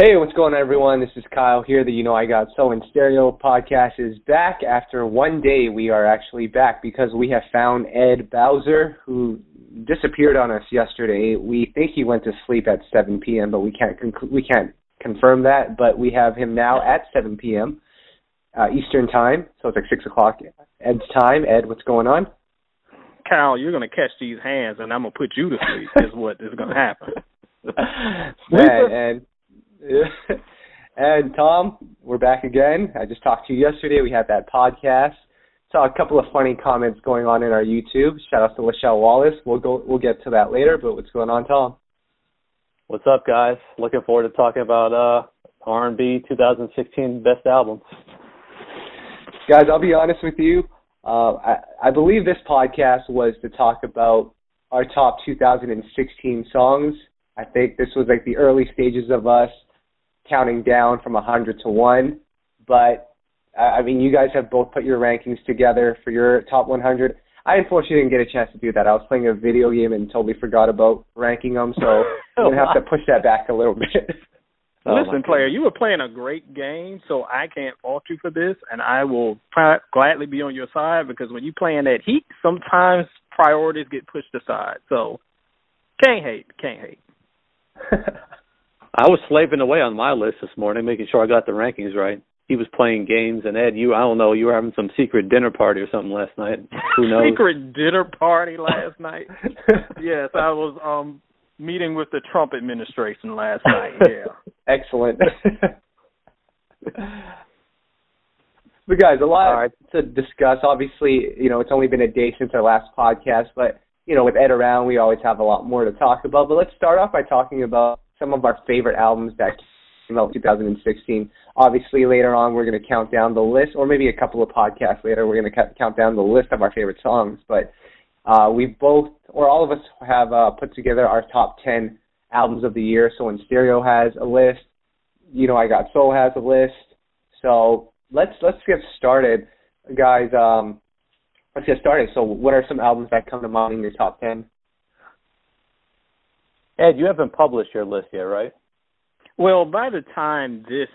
Hey, what's going on, everyone? This is Kyle here. The You Know I Got Soul in Stereo podcast is back. After one day, we are actually back because we have found Ed Bowser, who disappeared on us yesterday. We think he went to sleep at 7 p.m., but we can't conc- we can't confirm that. But we have him now at 7 p.m. Uh, Eastern time, so it's like six o'clock Ed's time. Ed, what's going on? Kyle, you're gonna catch these hands, and I'm gonna put you to sleep. is what is gonna happen. Man, and and Tom, we're back again. I just talked to you yesterday. We had that podcast. Saw a couple of funny comments going on in our YouTube. Shout out to Lachelle Wallace. We'll go. We'll get to that later. But what's going on, Tom? What's up, guys? Looking forward to talking about uh, R&B 2016 best albums. Guys, I'll be honest with you. Uh, I, I believe this podcast was to talk about our top 2016 songs. I think this was like the early stages of us counting down from 100 to 1. But, I mean, you guys have both put your rankings together for your top 100. I unfortunately didn't get a chance to do that. I was playing a video game and totally forgot about ranking them, so I'm going to have to push that back a little bit. Oh, Listen, player, you were playing a great game, so I can't fault you for this, and I will pr- gladly be on your side because when you're playing that heat, sometimes priorities get pushed aside. So can't hate, can't hate. I was slaving away on my list this morning, making sure I got the rankings right. He was playing games, and Ed, you, I don't know, you were having some secret dinner party or something last night. Who knows? secret dinner party last night. yes, I was um meeting with the Trump administration last night. Yeah, excellent. but guys, a lot right. to discuss. Obviously, you know, it's only been a day since our last podcast, but you know, with Ed around, we always have a lot more to talk about. But let's start off by talking about some of our favorite albums that came out 2016. Obviously, later on, we're going to count down the list, or maybe a couple of podcasts later, we're going to count down the list of our favorite songs. But uh, we both, or all of us, have uh, put together our top 10 albums of the year. Soul in Stereo has a list, you know, I Got Soul has a list. So let's let's get started, guys. Um, let's get started. So, what are some albums that come to mind in your top 10? Ed, you haven't published your list yet, right? Well, by the time this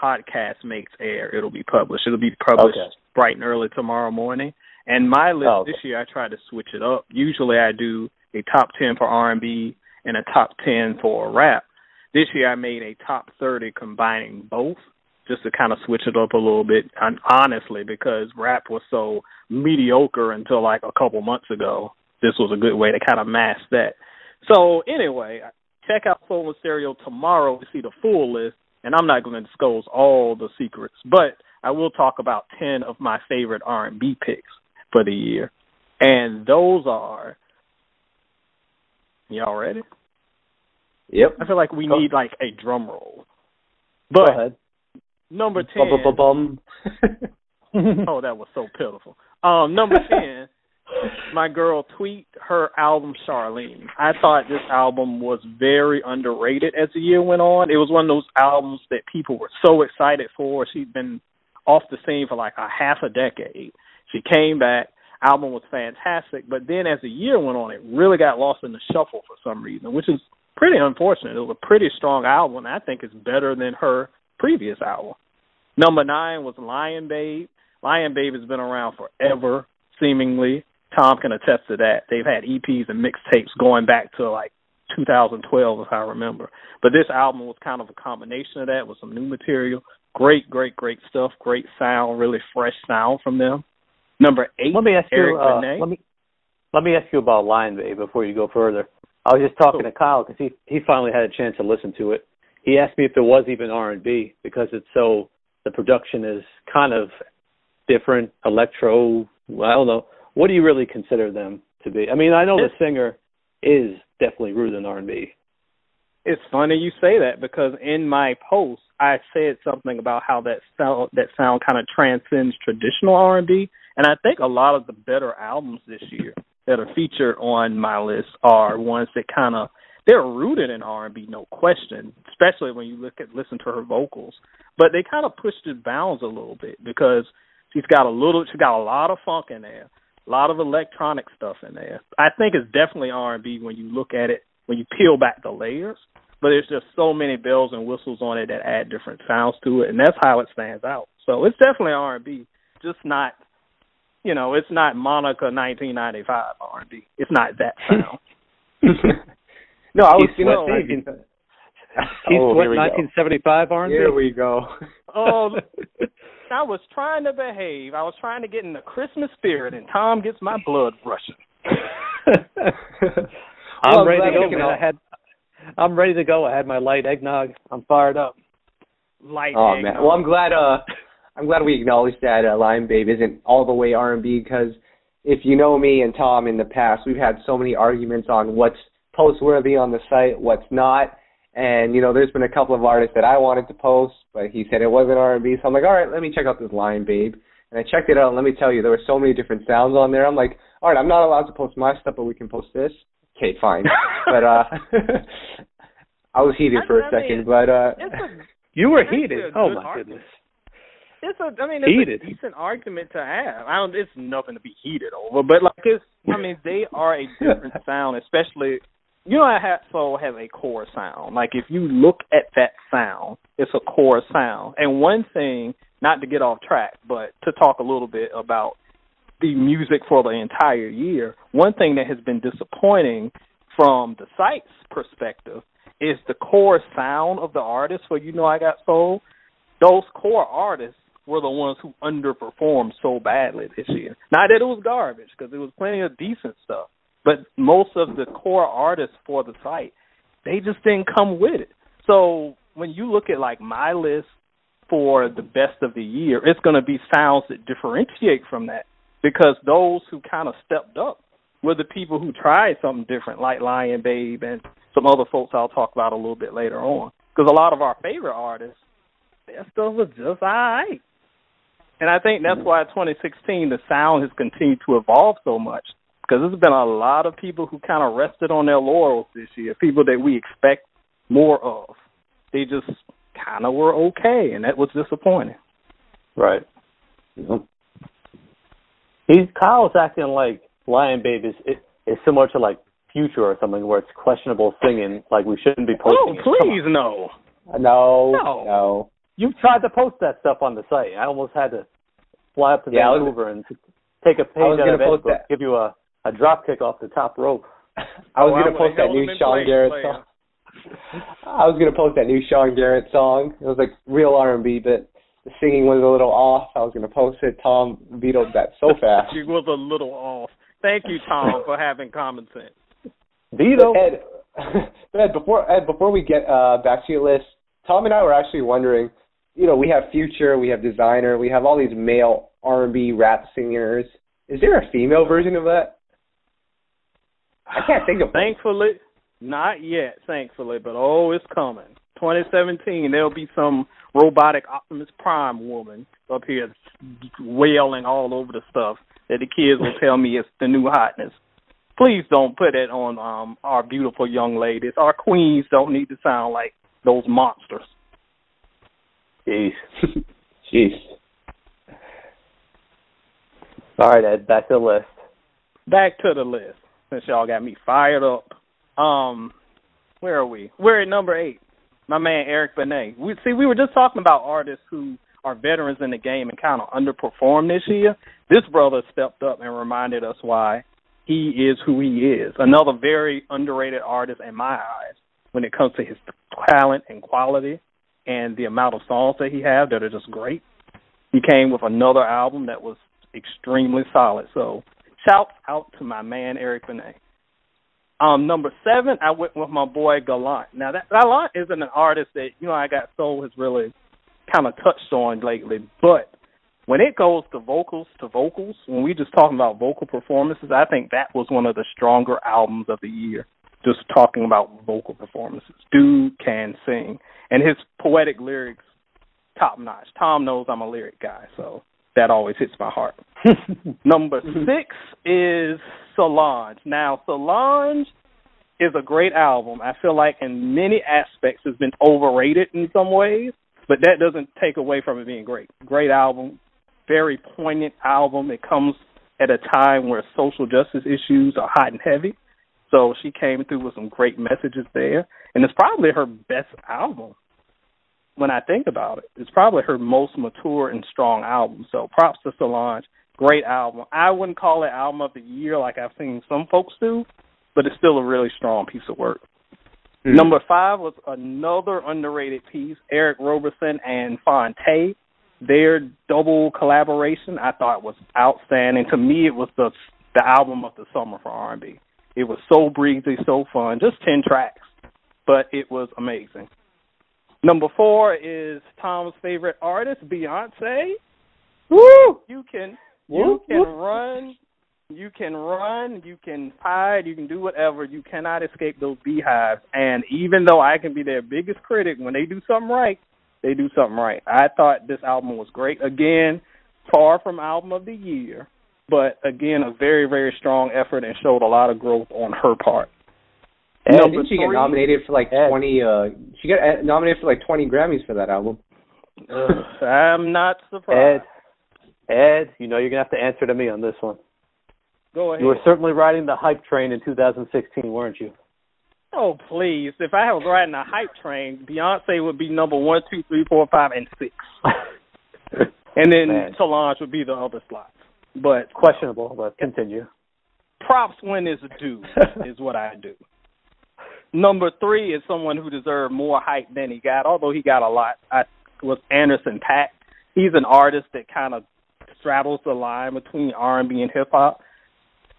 podcast makes air, it'll be published. It'll be published okay. bright and early tomorrow morning. And my list oh, okay. this year, I try to switch it up. Usually, I do a top ten for R and B and a top ten for rap. This year, I made a top thirty combining both, just to kind of switch it up a little bit. And honestly, because rap was so mediocre until like a couple months ago, this was a good way to kind of mask that. So anyway, check out Soul in Stereo tomorrow to see the full list, and I'm not going to disclose all the secrets, but I will talk about ten of my favorite R&B picks for the year, and those are. Y'all ready? Yep. I feel like we need like a drum roll. But Go ahead. Number ten. Oh, that was so pitiful. Um, number ten my girl Tweet her album Charlene. I thought this album was very underrated as the year went on. It was one of those albums that people were so excited for. She'd been off the scene for like a half a decade. She came back. Album was fantastic, but then as the year went on, it really got lost in the shuffle for some reason, which is pretty unfortunate. It was a pretty strong album, and I think it's better than her previous album. Number nine was Lion Babe. Lion Babe has been around forever, seemingly. Tom can attest to that. They've had EPs and mixtapes going back to like 2012, if I remember. But this album was kind of a combination of that with some new material. Great, great, great stuff. Great sound, really fresh sound from them. Number eight. Let me ask Eric you. Uh, let me let me ask you about Lion Babe before you go further. I was just talking to Kyle because he he finally had a chance to listen to it. He asked me if there was even R and B because it's so the production is kind of different, electro. I don't know what do you really consider them to be? I mean, I know the singer is definitely rooted in R&B. It's funny you say that because in my post I said something about how that sound that sound kind of transcends traditional R&B, and I think a lot of the better albums this year that are featured on my list are ones that kind of they're rooted in R&B, no question, especially when you look at listen to her vocals. But they kind of pushed it bounds a little bit because she's got a little, she's got a lot of funk in there, a lot of electronic stuff in there. I think it's definitely R and B when you look at it when you peel back the layers. but there's just so many bells and whistles on it that add different sounds to it, and that's how it stands out. So it's definitely R and B, just not, you know, it's not Monica 1995 R and B. It's not that sound. no, I was, Keith you know, Sweat, 19, can- Oh, Sweat, here we go. 1975 R&B. Here we go. Oh, I was trying to behave. I was trying to get in the Christmas spirit, and Tom gets my blood rushing. I'm Well, ready to go, man. I had, I'm ready to go. I had my light eggnog. I'm fired up. Light Oh eggnog. man. Well, I'm glad. Uh, I'm glad we acknowledged that uh, Lion Babe isn't all the way R&B because if you know me and Tom in the past, we've had so many arguments on what's post worthy on the site, what's not. And you know, there's been a couple of artists that I wanted to post, but he said it wasn't R&B. So I'm like, all right, let me check out this Lion Babe. And I checked it out, and let me tell you, there were so many different sounds on there. I'm like, all right, I'm not allowed to post my stuff, but we can post this. Okay, fine. but uh, I was heated for a I mean, second, but uh, a You were heated. Oh my argument. goodness. It's a, I mean, it's Heated. a decent argument to have. I don't. It's nothing to be heated over, but like it's. I mean, they are a different sound, especially. You know, how soul has a core sound. Like if you look at that sound, it's a core sound. And one thing, not to get off track, but to talk a little bit about the music for the entire year. One thing that has been disappointing from the site's perspective is the core sound of the artist for You Know I Got Soul. Those core artists were the ones who underperformed so badly this year. Not that it was garbage, because there was plenty of decent stuff, but most of the core artists for the site, they just didn't come with it. So when you look at like my list for the best of the year, it's going to be sounds that differentiate from that because those who kind of stepped up were the people who tried something different, like Lion Babe and some other folks I'll talk about a little bit later on. Because a lot of our favorite artists, their stuff was just alright. And I think that's why 2016 the sound has continued to evolve so much because there's been a lot of people who kind of rested on their laurels this year, people that we expect more of. They just kind of were okay, and that was disappointing. Right. He's Kyle's acting like Lion Babe is is similar to like Future or something where it's questionable singing, like we shouldn't be Oh, posting. it. Come please uh, no. no, No. no. You've tried to post that stuff on the site. I almost had to fly up to Yeah, I was- Vancouver and take a page out of Ed's post book, give you a a drop kick off the top rope. I was Oh, gonna would've post that new Sean place, Garrett player. song. I was gonna post that new Sean Garrett song. It was like real R and B, but the singing was a little off. I was gonna post it. Tom vetoed that so fast. She was a little off. Thank you, Tom, for having common sense. Vito. Ed, Ed, before Ed, before we get uh, back to your list, Tom and I were actually wondering. You know, we have Future, we have Desiigner, we have all these male R and B rap singers. Is there a female version of that? I can't think of one. Thankfully, not yet, thankfully, but oh, it's coming. 2017, there'll be some robotic Optimus Prime woman up here wailing all over the stuff that the kids will tell me is the new hotness. Please don't put it on um our beautiful young ladies. Our queens don't need to sound like those monsters. Jeez. Jeez. All right, Ed, back to the list. Back to the list, since y'all got me fired up. Um, where are we? We're at number eight. My man Eric Benet. We see we were just talking about artists who are veterans in the game and kind of underperformed this year. This brother stepped up and reminded us why he is who he is. Another very underrated artist in my eyes when it comes to his talent and quality and the amount of songs that he has that are just great. He came with another album that was extremely solid. So shout out to my man Eric Benet. Um, number seven, I went with my boy Gallant. Now that Gallant isn't an artist that you know I got soul has really kind of touched on lately, but when it goes to vocals to vocals, when we just talking about vocal performances, I think that was one of the stronger albums of the year. Just talking about vocal performances, dude can sing, and his poetic lyrics top notch. Tom knows I'm a lyric guy, so that always hits my heart. Number mm-hmm. six is Solange. Now, Solange is a great album. I feel like in many aspects has been overrated in some ways, but that doesn't take away from it being great. Great album, very poignant album. It comes at a time where social justice issues are hot and heavy. So she came through with some great messages there, and it's probably her best album. When I think about it, it's probably her most mature and strong album. So props to Solange, great album. I wouldn't call it album of the year like I've seen some folks do, but it's still a really strong piece of work. Mm-hmm. Number five was another underrated piece, Eric Roberson and Phonte. Their double collaboration I thought was outstanding. To me, it was the the album of the summer for R&B. It was so breezy, so fun. Just ten tracks, but it was amazing. Number four is Tom's favorite artist, Beyonce. Woo! You can you can run, you can run, you can hide, you can do whatever. You cannot escape those Beyhives. And even though I can be their biggest critic, when they do something right, they do something right. I thought this album was great. Again, far from album of the year, but again, a very very strong effort and showed a lot of growth on her part. Ed, Number didn't she get nominated for like Ed. twenty? uh She got uh, nominated for like twenty Grammys for that album. I'm not surprised. Ed, Ed, you know you're gonna have to answer to me on this one. Go ahead. You were certainly riding the hype train in 2016, weren't you? Oh please! If I was riding a hype train, Beyonce would be number one, two, three, four, five, and six, and then Man. Solange would be the other slots. But questionable. But continue. Props when is due is what I do. Number three is someone who deserved more hype than he got, although he got a lot. I was Anderson .Paak. He's an artist that kind of straddles the line between R and B and hip hop.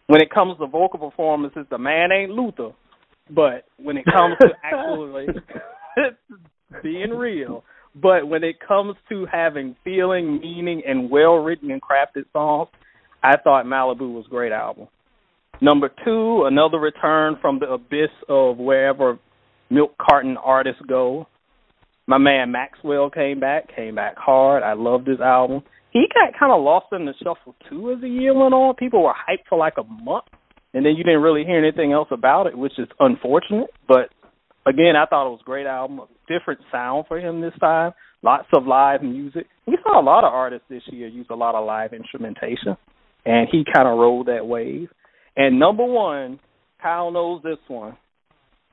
When it comes to vocal performances, the man ain't Luther, but when it comes to actually being real, but when it comes to having feeling, meaning, and well written and crafted songs, I thought Malibu was a great album. Number two, another return from the abyss of wherever milk carton artists go. My man Maxwell came back, came back hard. I loved his album. He got kind of lost in the shuffle too as the year went on. People were hyped for like a month, and then you didn't really hear anything else about it, which is unfortunate. But again, I thought it was a great album, a different sound for him this time. Lots of live music. We saw a lot of artists this year use a lot of live instrumentation, and he kind of rode that wave. And number one, Kyle knows this one,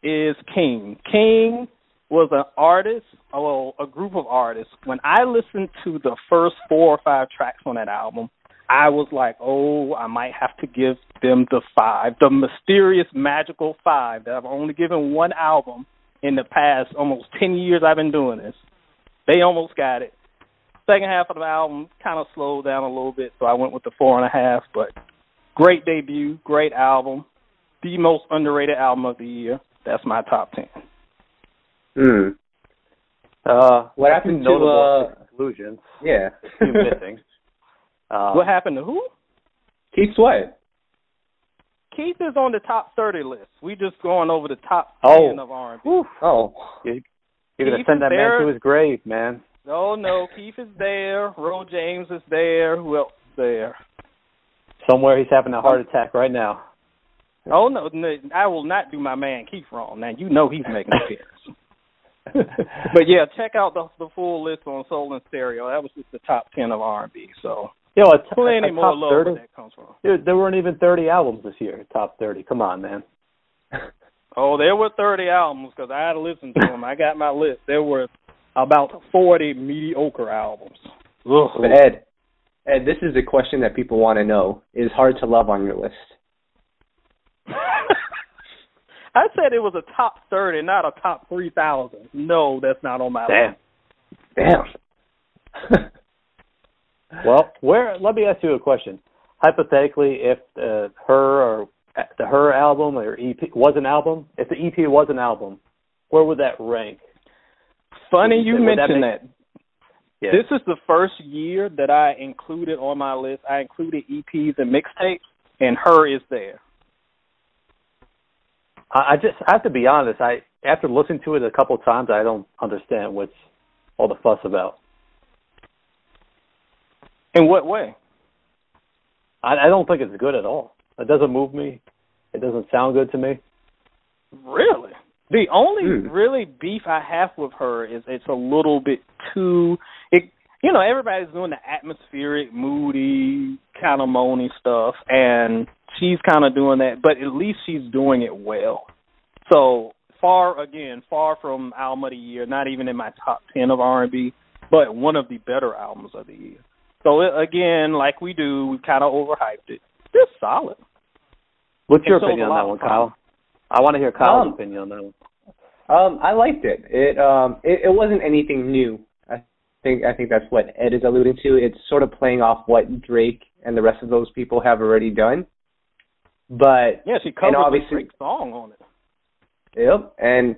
is King. King was an artist, well, a group of artists. When I listened to the first four or five tracks on that album, I was like, oh, I might have to give them the five, the mysterious, magical five that I've only given one album in the past almost 10 years I've been doing this. They almost got it. Second half of the album kind of slowed down a little bit, so I went with the four and a half. But great debut, great album, the most underrated album of the year. That's my top ten. Hmm. Uh, what happened to uh, exclusions? Yeah, missing. Um, what happened to who? Keith Sweat. Keith is on the top thirty list. We just going over the top oh. ten of R and B. Oh, you're, you're gonna send that there. man to his grave, man. No, no, Keith is there. Ro James is there. Who else is there? Somewhere he's having a heart attack right now. Oh no, no I will not do my man Keith wrong. Now you know he's making a appearance. but yeah, check out the the full list on Soul in Stereo. That was just the top ten of R and B. So you know, a, plenty a, a more love 30? where that comes from. Dude, there weren't even thirty albums this year. Top thirty. Come on, man. oh, there were thirty albums because I had to listen to them. I got my list. There were about forty mediocre albums. Ugh. But Ed, Ed, this is a question that people want to know: Is hard to love on your list? I said it was a top thirty, not a top three thousand. No, that's not on my Damn. list. Damn. Damn. Well, where? Let me ask you a question. Hypothetically, if uh, her or the her album or EP was an album, if the EP was an album, where would that rank? Funny you, you mentioned that. that. This is the first year that I included on my list. I included EPs and mixtapes, and her is there. I just I have to be honest. I after listening to it a couple of times, I don't understand what's all the fuss about. In what way? I, I don't think it's good at all. It doesn't move me. It doesn't sound good to me. Really? The only mm. really beef I have with her is it's a little bit too. It you know everybody's doing the atmospheric, moody, kind of moany stuff, and she's kind of doing that, but at least she's doing it well. So far, again, far from album of the year, not even in my top ten of R and B, but one of the better albums of the year. So again, like we do, we kind of overhyped it. Just solid. What's your opinion on that one, Kyle? I want to hear Kyle's um, opinion on that one. Um, I liked it. It um, it, it wasn't anything new. I think I think that's what Ed is alluding to. It's sort of playing off what Drake and the rest of those people have already done. But yeah, she covered a Drake song on it. Yep, and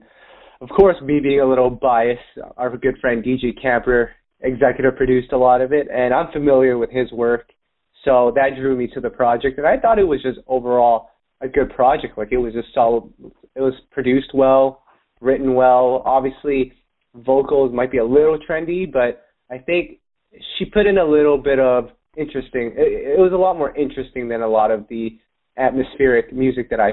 of course, me being a little biased, our good friend DJ Camper executive produced a lot of it, and I'm familiar with his work, so that drew me to the project. And I thought it was just overall a good project. Like it was just solid. It was produced well, written well. Obviously, vocals might be a little trendy, but I think she put in a little bit of interesting. It, it was a lot more interesting than a lot of the atmospheric music that I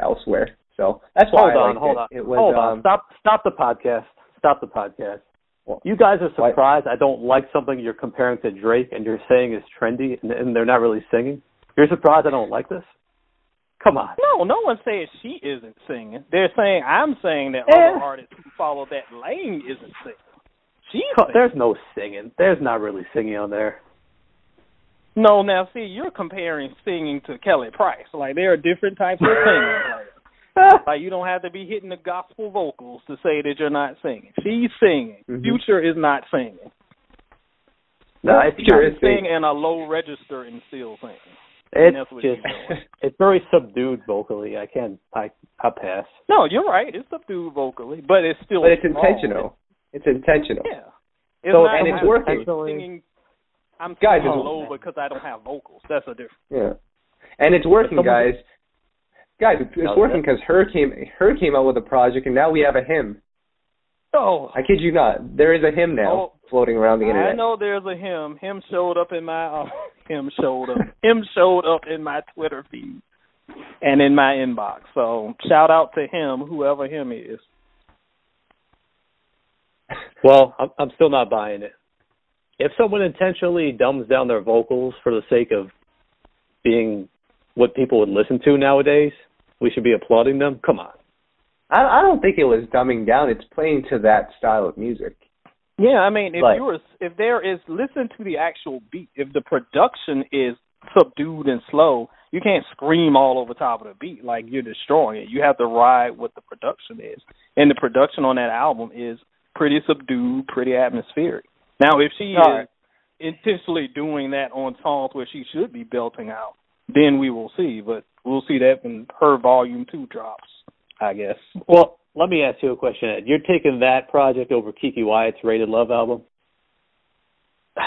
elsewhere. So that's why hold I on, hold it. on, it was, hold um, on. Stop, stop the podcast. Stop the podcast. Well, you guys are surprised what? I don't like something you're comparing to Drake and you're saying is trendy and, and they're not really singing. You're surprised I don't like this? Come on. No, no one says she isn't singing. They're saying I'm saying that eh. other artists who follow that lane isn't singing. She's singing. There's no singing. There's not really singing on there. No, now see, you're comparing singing to Kelly Price. Like there are different types of singing. like you don't have to be hitting the gospel vocals to say that you're not singing. She's singing. Mm-hmm. Future is not singing. No, it's Future is singing in a low register and still singing. It's just it's very subdued vocally. I can't I I pass. No, you're right. It's subdued vocally, but it's still. But it's intentional. It's intentional. Yeah. It's so not, and it's working. Singing, I'm guys, it's, low because I don't have vocals. That's a difference. Yeah, and it's working, guys. Guys, it's, it's working because her came her came out with a project, and now we have a hymn. Oh, I kid you not. There is a hymn now oh, floating around the internet. I know there's a hymn. Hymn showed up in my uh, him showed up. him showed up in my Twitter feed and in my inbox. So shout out to him, whoever him is. Well, I'm, I'm still not buying it. If someone intentionally dumbs down their vocals for the sake of being what people would listen to nowadays, we should be applauding them. Come on. I, I don't think it was dumbing down. It's playing to that style of music. Yeah, I mean, if you're if there is, listen to the actual beat. If the production is subdued and slow, you can't scream all over top of the beat like you're destroying it. You have to ride what the production is, and the production on that album is pretty subdued, pretty atmospheric. Now, if she all is right. intentionally doing that on songs where she should be belting out, then we will see. But we'll see that when her volume two drops. I guess. Well, let me ask you a question, Ed. You're taking that project over Keke Wyatt's Rated Love album?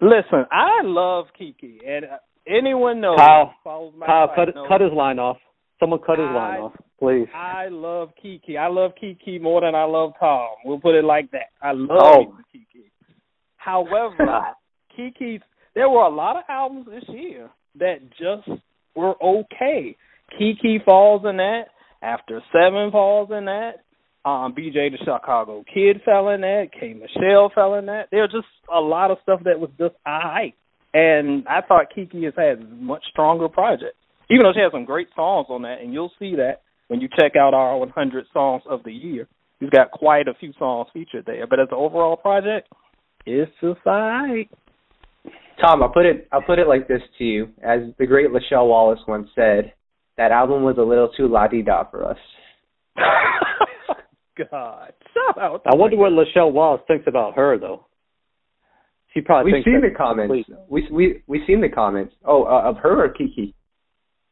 Listen, I love Keke, and uh, anyone knows Kyle, Kyle, cut, cut his line off. Someone cut his I, line off, please. I love Keke. I love Keke more than I love Tom. We'll put it like that. I love oh. Keke. However, Keke's there were a lot of albums this year that just were okay. Keke falls in that. After seven falls in that, um, BJ the Chicago Kid fell in that, K Michelle fell in that. There's just a lot of stuff that was just alright. And I thought Keke has had much stronger projects. Even though she has some great songs on that, and you'll see that when you check out our 100 songs of the year. She's got quite a few songs featured there, but as an overall project, it's just alright. Tom, I'll put it I'll put it like this to you. As the great Lachelle Wallace once said, that album was a little too la di da for us. God, shout out! I wonder what Lachelle Wallace thinks about her though. She probably we've seen the comments. We we we've seen the comments. Oh, uh, of her or Keke?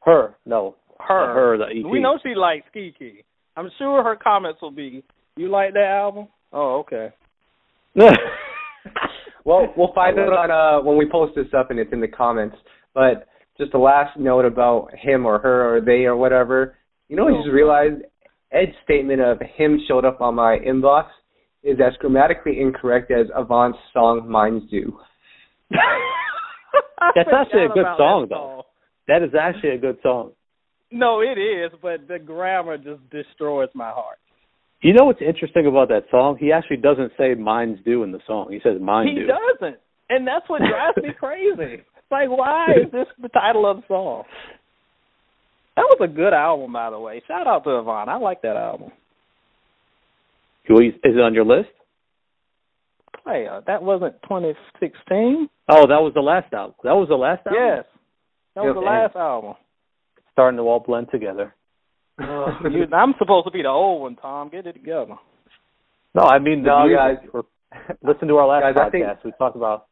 Her, no, her. Her, the EP. We know she likes Keke. I'm sure her comments will be, "You like that album? Oh, okay." well, we'll find out on uh when we post this up and it's in the comments. But just a last note about him or her or they or whatever. You know, I just oh. realized Ed's statement of him showed up on my inbox is as grammatically incorrect as Avant's song "Minds Do." That's actually a good song, though. That is actually a good song. No, it is, but the grammar just destroys my heart. You know what's interesting about that song? He actually doesn't say "minds do" in the song. He says "mine he do." He doesn't, and that's what drives me crazy. Like, why is this the title of the song? That was a good album, by the way. Shout out to Avant. I like that album. Is it on your list? Hey, uh, that wasn't 2016. Oh, that was the last album. That was the last album. Yes, that was the last album. Starting to all blend together. Uh, you, I'm supposed to be the old one, Tom. Get it together. No, I mean the no, music. guys. Listen to our last guys, podcast. We talked about.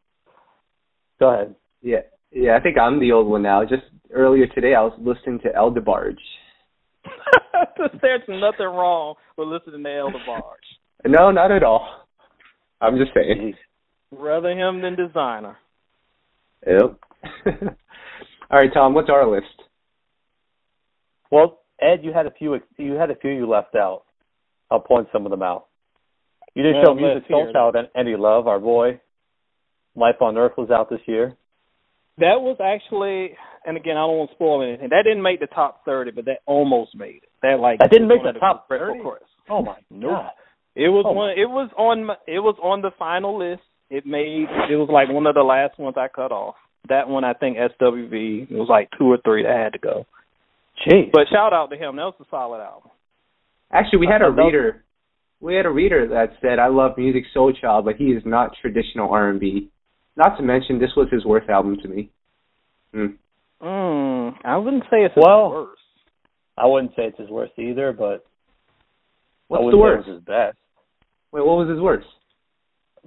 Go ahead. Yeah, yeah. I think I'm the old one now. Just earlier today, I was listening to El DeBarge. There's nothing wrong with listening to El DeBarge. No, not at all. I'm just saying. Rather him than Desiigner. Yep. all right, Tom. What's our list? Well, Ed, you had a few. You had a few you left out. I'll point some of them out. You didn't Well, show Music let's hear Soul Child any love. Our boy, Life on Earth was out this year. That was actually, and again, I don't want to spoil anything. That didn't make the top thirty, but that almost made it. That like That didn't make the top critical 30? chorus. Oh my Nope. god! It was Oh, one. It was on. my- It was on the final list. It made. It was like one of the last ones I cut off. That one, I think SWV. It was like two or three that had to go. Jeez. But shout out to him. That was a solid album. Actually, we had a reader. We had a reader that said, "I love Music Soul Child, but he is not traditional R&B." Not to mention, this was his worst album to me. Hmm. Mm, I wouldn't say it's his Well, worst. I wouldn't say it's his worst either, but I What's wouldn't the say it worst? was his best. Wait, what was his worst?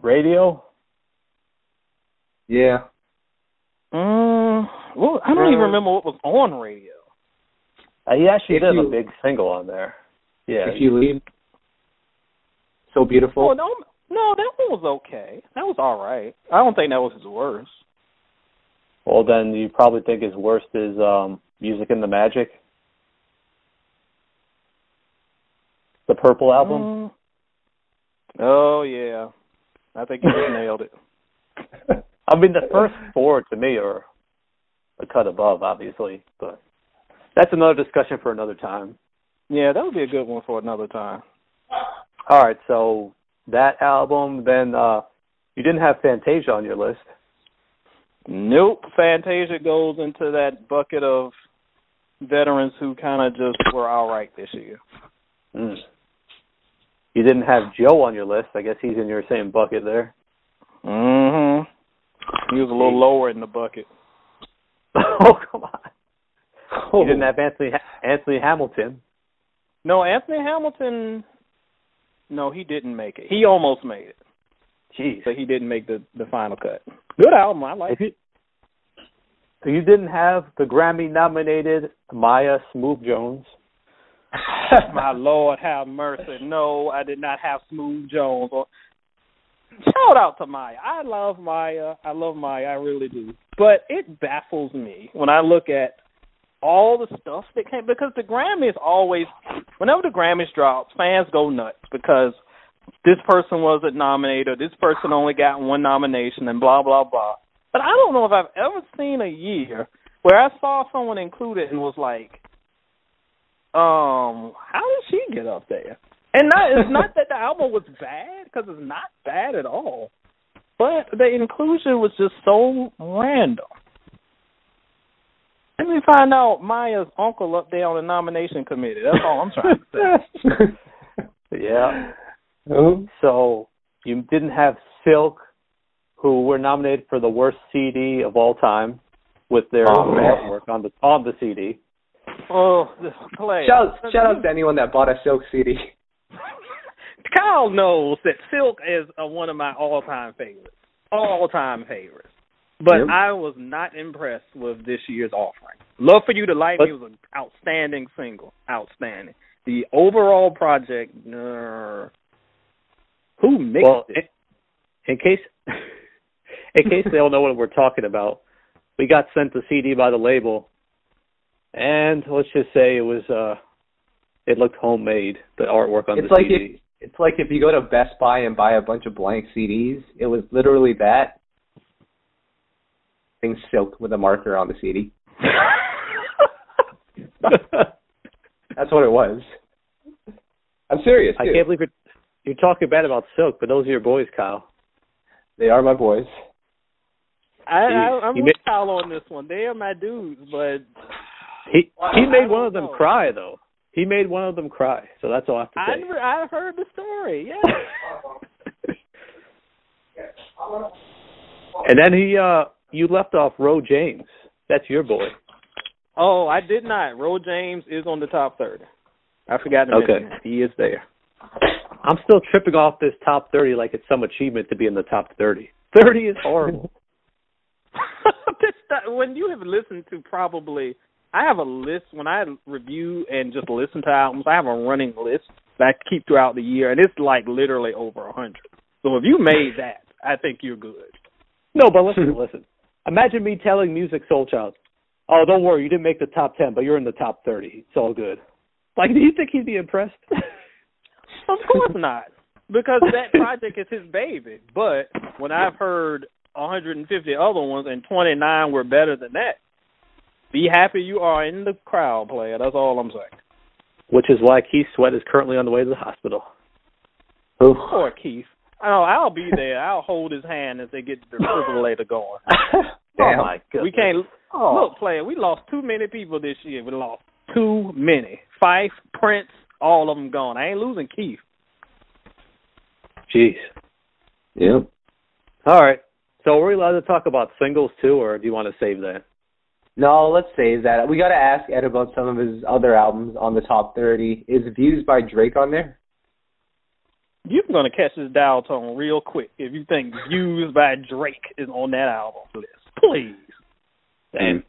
Radio. Yeah. Mm, well, I don't even Uh, remember what was on radio. Uh, he actually If did you- a big single on there. Yeah. If you leave. So beautiful. Oh no, no, that one was okay. That was all right. I don't think that was his worst. Well, then you probably think his worst is um, Music and the Magic. The Purple album. Mm. Oh yeah, I think you nailed it. I mean, the first four to me are a cut above, obviously, but that's another discussion for another time. Yeah, that would be a good one for another time. All right, so that album, then uh you didn't have Fantasia on your list. Nope, Fantasia goes into that bucket of veterans who kind of just were all right this year. Mm. You didn't have Joe on your list. I guess he's in your same bucket there. Mhm. He was a little lower in the bucket. oh come on! Oh. You didn't have Anthony Anthony Hamilton. No, Anthony Hamilton. No, he didn't make it. He almost made it, Jeez. but he didn't make the the final cut. Good album. I like. it. so you didn't have the Grammy nominated Mya Smoove Jones. My Lord, have mercy. No, I did not have Smoove Jones. Shout out to Mya. I love Mya. I love Mya. I really do. But it baffles me when I look at all the stuff that came because the Grammys always, whenever the Grammys drops, fans go nuts because this person wasn't nominated this person only got one nomination and blah blah blah. But I don't know if I've ever seen a year where I saw someone included and was like, um, how did she get up there? And not it's not that the album was bad because it's not bad at all, but the inclusion was just so random. Let me find out Mya's uncle up there on the nomination committee. That's all I'm trying to say. Yeah. Oh. So you didn't have Silk, who were nominated for the worst CD of all time with their Oh, artwork on the on the CD. Oh, this Clay. Shout, shout out to anyone that bought a Silk CD. Kyle knows that Silk is uh, one of my all-time favorites, all-time favorites. But Yep. I was not impressed with this year's offering. Love for you to like But- me was an outstanding single, outstanding. The overall project, uh, who mixed Well, it? in, in case in case they don't know what we're talking about, we got sent the CD by the label, and let's just say it was uh, it looked homemade. The artwork on It's the like CD. if it's like if you go to Best Buy and buy a bunch of blank CDs. It was literally that. Thing silk with a marker on the CD. That's what it was. I'm serious. I can't believe you're, you're talking bad about Silk, but those are your boys, Kyle. They are my boys. I, I I'm with Kyle on this one. They are my dudes, but he he made one of them know. cry though. He made one of them cry, so that's all I have to say. I I heard the story. Yeah. and then he uh you left off Ro James. That's your boy. Oh, I did not. Ro James is on the top thirty. I forgot to okay. mention. He is there. I'm still tripping off this top 30 like it's some achievement to be in the top 30. 30 is horrible. when you have listened to probably, I have a list when I review and just listen to albums. I have a running list that I keep throughout the year, and it's like literally over a hundred. So if you made that, I think you're good. No, but listen, listen. Imagine me telling Musiq Soulchild, "Oh, don't worry, you didn't make the top ten, but you're in the top 30. It's all good." Like, do you think he'd be impressed? Of course not, because that project is his baby. But when I've heard 150 other ones and 29 were better than that, be happy you are in the crowd, player. That's all I'm saying. Which is why Keith Sweat is currently on the way to the hospital. Oof. Poor Keith. Oh, I'll be there. I'll hold his hand as they get the defibrillator going. Oh, Damn. Oh my goodness. We can't oh. look, player. We lost too many people this year. We lost too many. Phife, Prince, all of them gone. I ain't losing Keith. Jeez. Yep. All right. So are we allowed to talk about singles too, or do you want to save that? No, let's save that. We got to ask Ed about some of his other albums on the top 30. Is Views by Drake on there? You're going to catch this dial tone real quick if you think Views by Drake is on that album list. Please. Damn.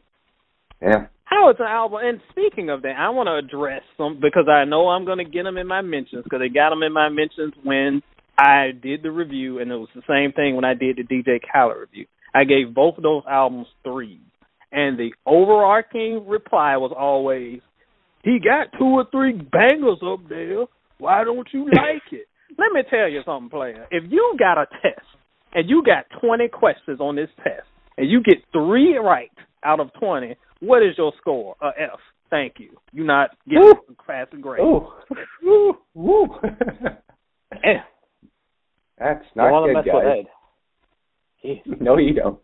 Yeah. How it's an album. And speaking of that, I want to address some because I know I'm going to get them in my mentions because they got them in my mentions when I did the review, and it was the same thing when I did the DJ Khaled review. I gave both of those albums three, and the overarching reply was always, "He got two or three bangers up there. Why don't you like it?" Let me tell you something, player. If you got a test and you got 20 questions on this test, and you get three right out of 20, what is your score? A F. Thank you. You're not getting Ooh. a passing grade. Ooh. Ooh. Ooh. That's not want good, to mess guys. With Ed. no, you don't.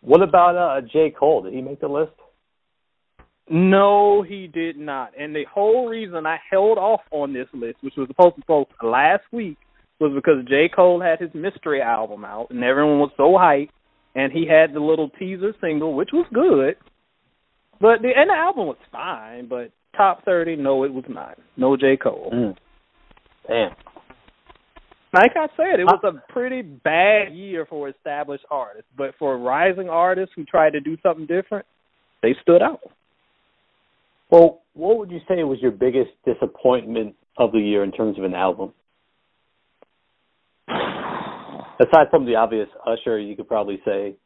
What about uh J. Cole? Did he make the list? No, he did not. And the whole reason I held off on this list, which was supposed to post last week, was because J. Cole had his mystery album out and everyone was so hyped and he had the little teaser single, which was good. But the and the album was fine, but top thirty, no, it was not. No J. Cole. Mm. Damn. Like I said, it was a pretty bad year for established artists, but for rising artists who tried to do something different, they stood out. Well, what would you say was your biggest disappointment of the year in terms of an album? Aside from the obvious Usher, you could probably say.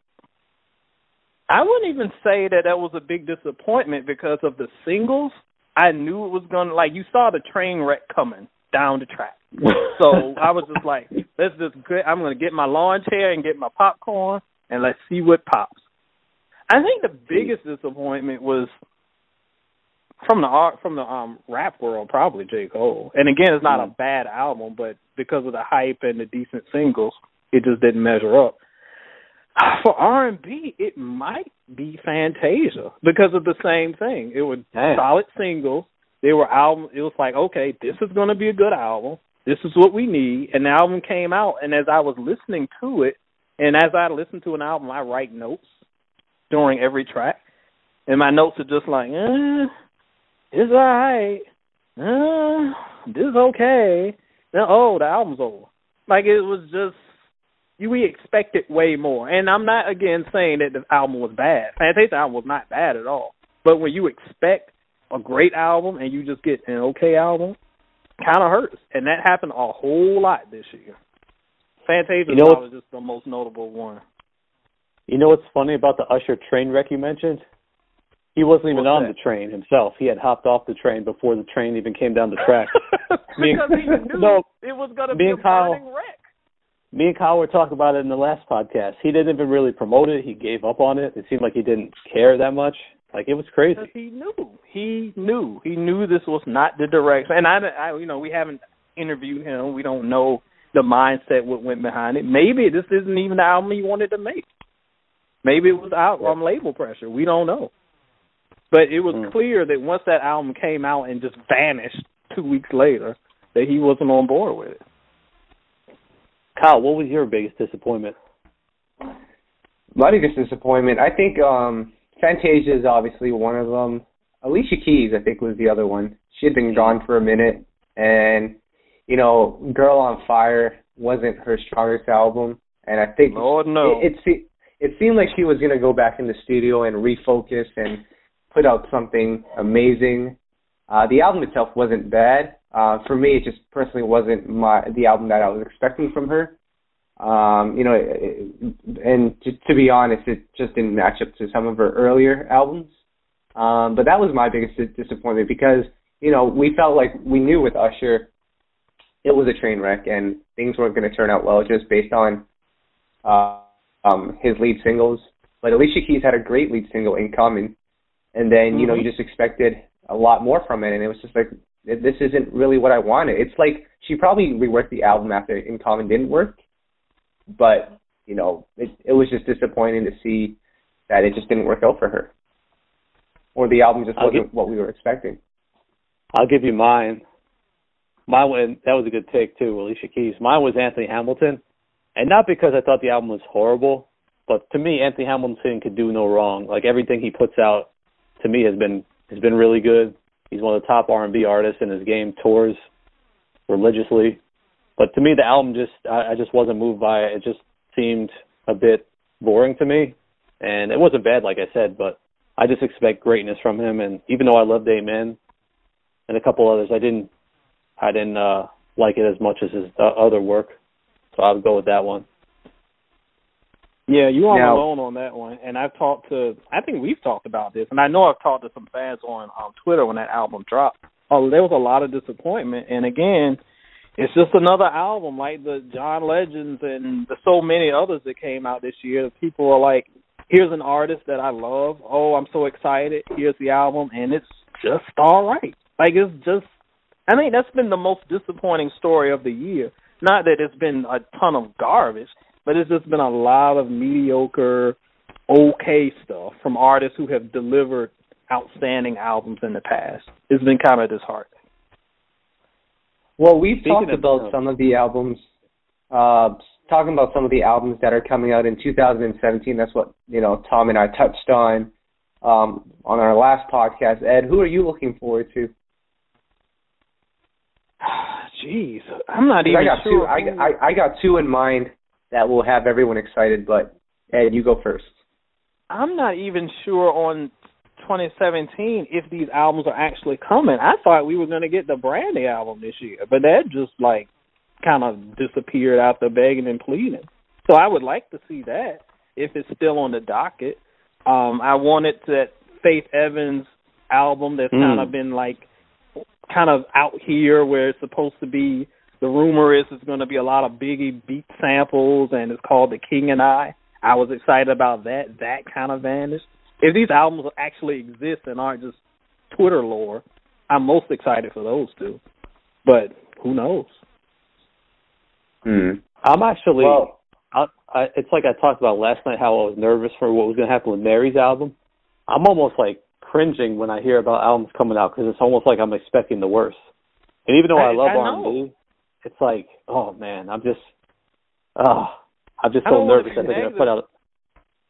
I wouldn't even say that that was a big disappointment because of the singles. I knew it was gonna like you saw the train wreck coming down the track. so I was just like, let's just get, I'm going to get my lawn chair and get my popcorn and let's see what pops. I think the biggest disappointment was from the art from the um rap world, probably J Cole. And again, it's not a bad album, but because of the hype and the decent singles, it just didn't measure up. For R and B, it might be Fantasia because of the same thing. It was Damn. solid singles they were album. It was like, okay, this is going to be a good album. This is what we need. And the album came out, and as I was listening to it, and as I listen to an album, I write notes during every track, and my notes are just like, eh, it's alright. Uh, this is okay. Then, oh, the album's over. Like it was just you we expected way more. And I'm not again saying that the album was bad. Fantasia album was not bad at all. But when you expect a great album and you just get an okay album, kind of hurts. And that happened a whole lot this year. Fantasia you know was just the most notable one. You know what's funny about the Usher train wreck you mentioned? He wasn't even on the train himself. He had hopped off the train before the train even came down the track. because he knew no, it was going to be a Kyle, burning wreck. Me and Kyle were talking about it in the last podcast. He didn't even really promote it. He gave up on it. It seemed like he didn't care that much. Like it was crazy. Because he knew. He knew. He knew this was not the direction. And I, I, you know, we haven't interviewed him. We don't know the mindset what went behind it. Maybe this isn't even the album he wanted to make. Maybe it was out on label pressure. We don't know. But it was mm. clear that once that album came out and just vanished two weeks later, that he wasn't on board with it. Kyle, what was your biggest disappointment? My biggest disappointment, I think um Fantasia is obviously one of them. Alicia Keys, I think, was the other one. She had been gone for a minute, and you know, Girl on Fire wasn't her strongest album, and I think Lord no. it, it it seemed like she was going to go back in the studio and refocus and put out something amazing. Uh, the album itself wasn't bad. Uh, for me, it just personally wasn't my the album that I was expecting from her. Um, you know, it, and to, to be honest, it just didn't match up to some of her earlier albums. Um, but that was my biggest disappointment because you know we felt like we knew with Usher it was a train wreck and things weren't going to turn out well just based on uh, um, his lead singles. But Alicia Keys had a great lead single, In Common, and then you know you mm-hmm. just expected a lot more from it, and it was just like this isn't really what I wanted. It's like she probably reworked the album after in common didn't work, but you know it it was just disappointing to see that it just didn't work out for her, or the album just wasn't what we were expecting. I'll give you mine. Mine that was a good take too, Alicia Keys. Mine was Anthony Hamilton, and not because I thought the album was horrible, but to me, Anthony Hamilton could do no wrong. Like everything he puts out, to me has been has been really good. He's one of the top R&B artists in his game. Tours religiously, but to me, the album just I, I just wasn't moved by it. It just seemed a bit boring to me, and it wasn't bad, like I said, but I just expect greatness from him. And even though I loved Amen and a couple others, I didn't I didn't uh, like it as much as his uh, other work. So I would go with that one. Yeah, you aren't now, alone on that one. And I've talked to, I think we've talked about this, and I know I've talked to some fans on um, Twitter when that album dropped. Oh, there was a lot of disappointment. And again, it's just another album like the John Legends and the so many others that came out this year. People are like, here's an artist that I love. Oh, I'm so excited. Here's the album, and it's just all right. Like it's just, I think that's been the most disappointing story of the year. Not that it's been a ton of garbage but it's just been a lot of mediocre, okay stuff from artists who have delivered outstanding albums in the past. It's been kind of disheartening. Well, we've Speaking talked about some of the albums, uh, talking about some of the albums that are coming out in 2017. That's what you know Tom and I touched on um, on our last podcast. Ed, who are you looking forward to? Jeez, I'm not even I got sure. Two, I, I I got two in mind that will have everyone excited. But Ed, you go first. I'm not even sure on 2017 if these albums are actually coming. I thought we were going to get the Brandy album this year, but that just like kind of disappeared after begging and pleading. So I would like to see that if it's still on the docket. Um, I wanted that Faith Evans album that's mm. kind of been like kind of out here where it's supposed to be the rumor is it's going to be a lot of Biggie beat samples, and it's called The King and I. I was excited about that. That kind of vanished. If these albums actually exist and aren't just Twitter lore, I'm most excited for those two. But who knows? Hmm. I'm actually. Well, I, I, it's like I talked about last night how I was nervous for what was going to happen with Mary's album. I'm almost like cringing when I hear about albums coming out because it's almost like I'm expecting the worst. And even though I, I love R&B, it's like, oh man, I'm just, oh, I'm just so nervous that they're gonna put out.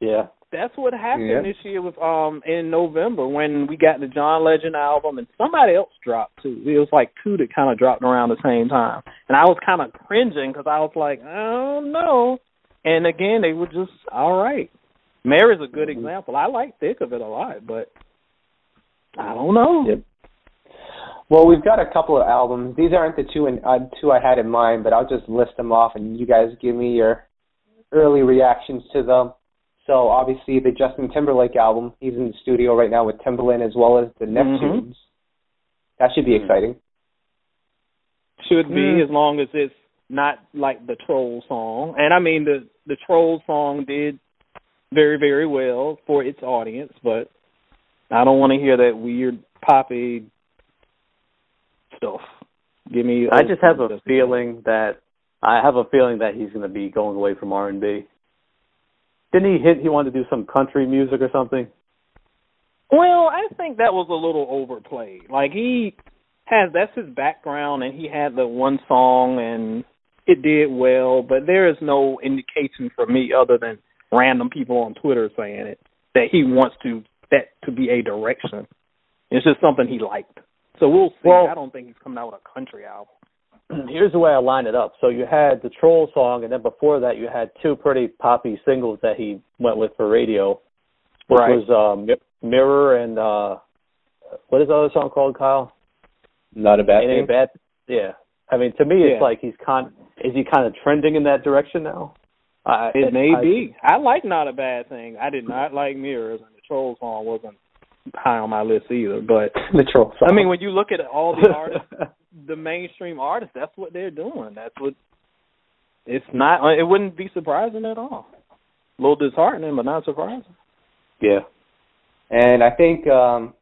Yeah. That's what happened yeah. this year with um in November when we got the John Legend album and somebody else dropped too. It was like two that kind of dropped around the same time, and I was kind of cringing because I was like, I don't know. And again, they were just all right. Mary's a good mm-hmm. example. I like Thick of It a lot, but I don't know. Yep. Well, we've got a couple of albums. These aren't the two in, uh, two I had in mind, but I'll just list them off, and you guys give me your early reactions to them. So obviously the Justin Timberlake album. He's in the studio right now with Timbaland as well as the mm-hmm. Neptunes. Mm-hmm. That should be mm-hmm. exciting. Should be mm. as long as it's not like the Troll song. And I mean the the Troll song did very very well for its audience, but I don't want to hear that weird poppy stuff. Give me. I just have a feeling that I have a feeling that he's going to be going away from R and B. Didn't he hit? He wanted to do some country music or something. Well, I think that was a little overplayed. Like he has that's his background, and he had the one song, and it did well. But there is no indication for me other than random people on Twitter saying it that he wants to that to be a direction. It's just something he liked. So we'll see. Well, I don't think he's coming out with a country album. Here's the way I line it up. So you had the Troll song, and then before that, you had two pretty poppy singles that he went with for radio, which right. was um, Mirror and uh, what is the other song called, Kyle? Not a bad Ain't thing. bad. Yeah. I mean, to me, Yeah. it's like he's con. Is he kind of trending in that direction now? I, It may I, be. I like not a bad thing. I did not like Mirrors, and the Troll song wasn't high on my list either. But the troll song. I mean, when you look at all the artists, the mainstream artists, that's what they're doing. That's what. It's not. It wouldn't be surprising at all. A little disheartening, but not surprising. yeah. And I think um,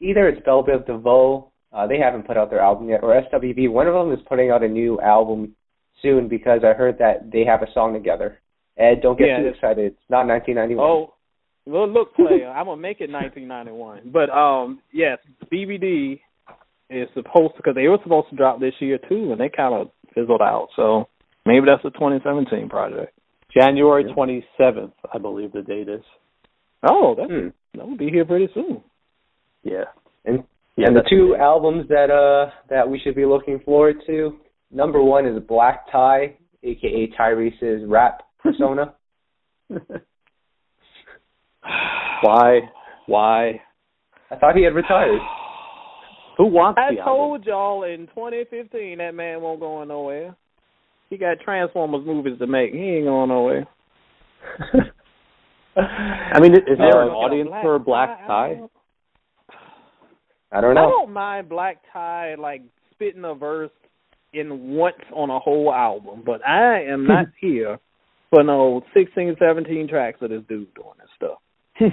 either it's Bell Biv DeVoe, uh, they haven't put out their album yet, or SWV. One of them is putting out a new album soon because I heard that they have a song together. Ed, don't get Yeah, too excited. It's not 1991. Oh, well, look, player, I'm gonna make it 1991. But um, yes, BBD is supposed to because they were supposed to drop this year too, and they kind of fizzled out. So maybe that's a 2017 project. January 27th, I believe the date is. Oh, that's Hmm. that will be here pretty soon. Yeah. And Yeah, and the two albums that uh that we should be looking forward to. Number one is Black Tie, aka Tyrese's rap persona. Why? Why? I thought he had retired. Who wants I the told y'all in 2015 that man won't go nowhere. He got Transformers movies to make. He ain't going nowhere. I mean, is there an audience for Black Tie? I don't know. I don't mind Black Tie like spitting a verse in once on a whole album, but I am not here for no 16, 17 tracks of this dude doing this stuff.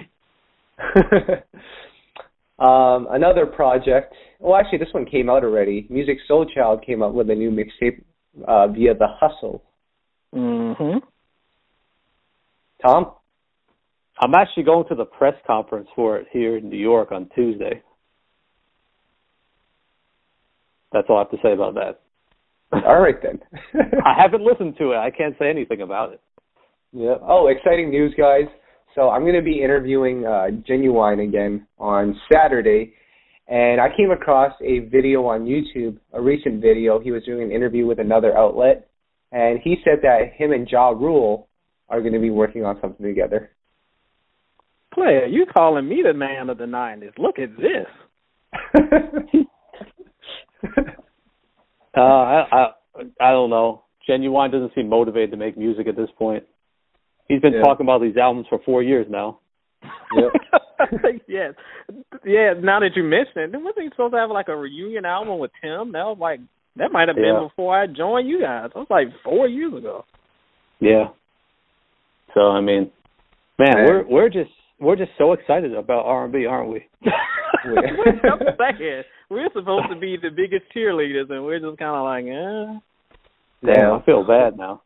um, another project. Well, actually, this one came out already. Music Soul Child came out with a new mixtape uh, via The Hustle. Mm-hmm. Tom, I'm actually going to the press conference for it here in New York on Tuesday. That's all I have to say about that. all right then. I haven't listened to it. I can't say anything about it. Yeah. Oh, exciting news, guys. So I'm going to be interviewing uh, Ginuwine again on Saturday, and I came across a video on YouTube, a recent video. He was doing an interview with another outlet, and he said that him and Ja Rule are going to be working on something together. Player, you calling me the man of the nineties. Look at this. Uh, I, I I don't know. Ginuwine doesn't seem motivated to make music at this point. He's been Yeah. talking about these albums for four years now. Yep. yes. Yeah, now that you mention it, wasn't he supposed to have like a reunion album with Tim? That was like that might have been Yeah. before I joined you guys. That was like four years ago. Yeah. So I mean, man, Man. we're we're just we're just so excited about R and B, aren't we? we're so sad. We're supposed to be the biggest cheerleaders, and we're just kind of like, eh. Damn, I feel bad now.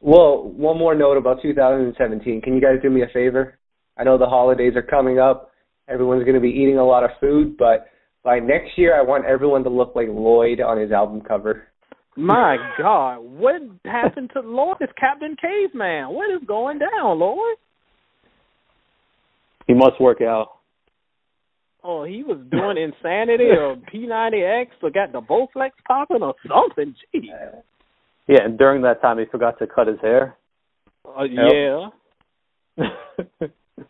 Well, one more note about 2017. Can you guys do me a favor? I know the holidays are coming up. Everyone's going to be eating a lot of food, but by next year, I want everyone to look like Lloyd on his album cover. My God, what happened to Lloyd? It's Captain Caveman. What is going down, Lloyd? He must work out. Oh, he was doing insanity or P90X or got the Bowflex popping or something. Gee. Yeah, and during that time, he forgot to cut his hair. Uh, yeah.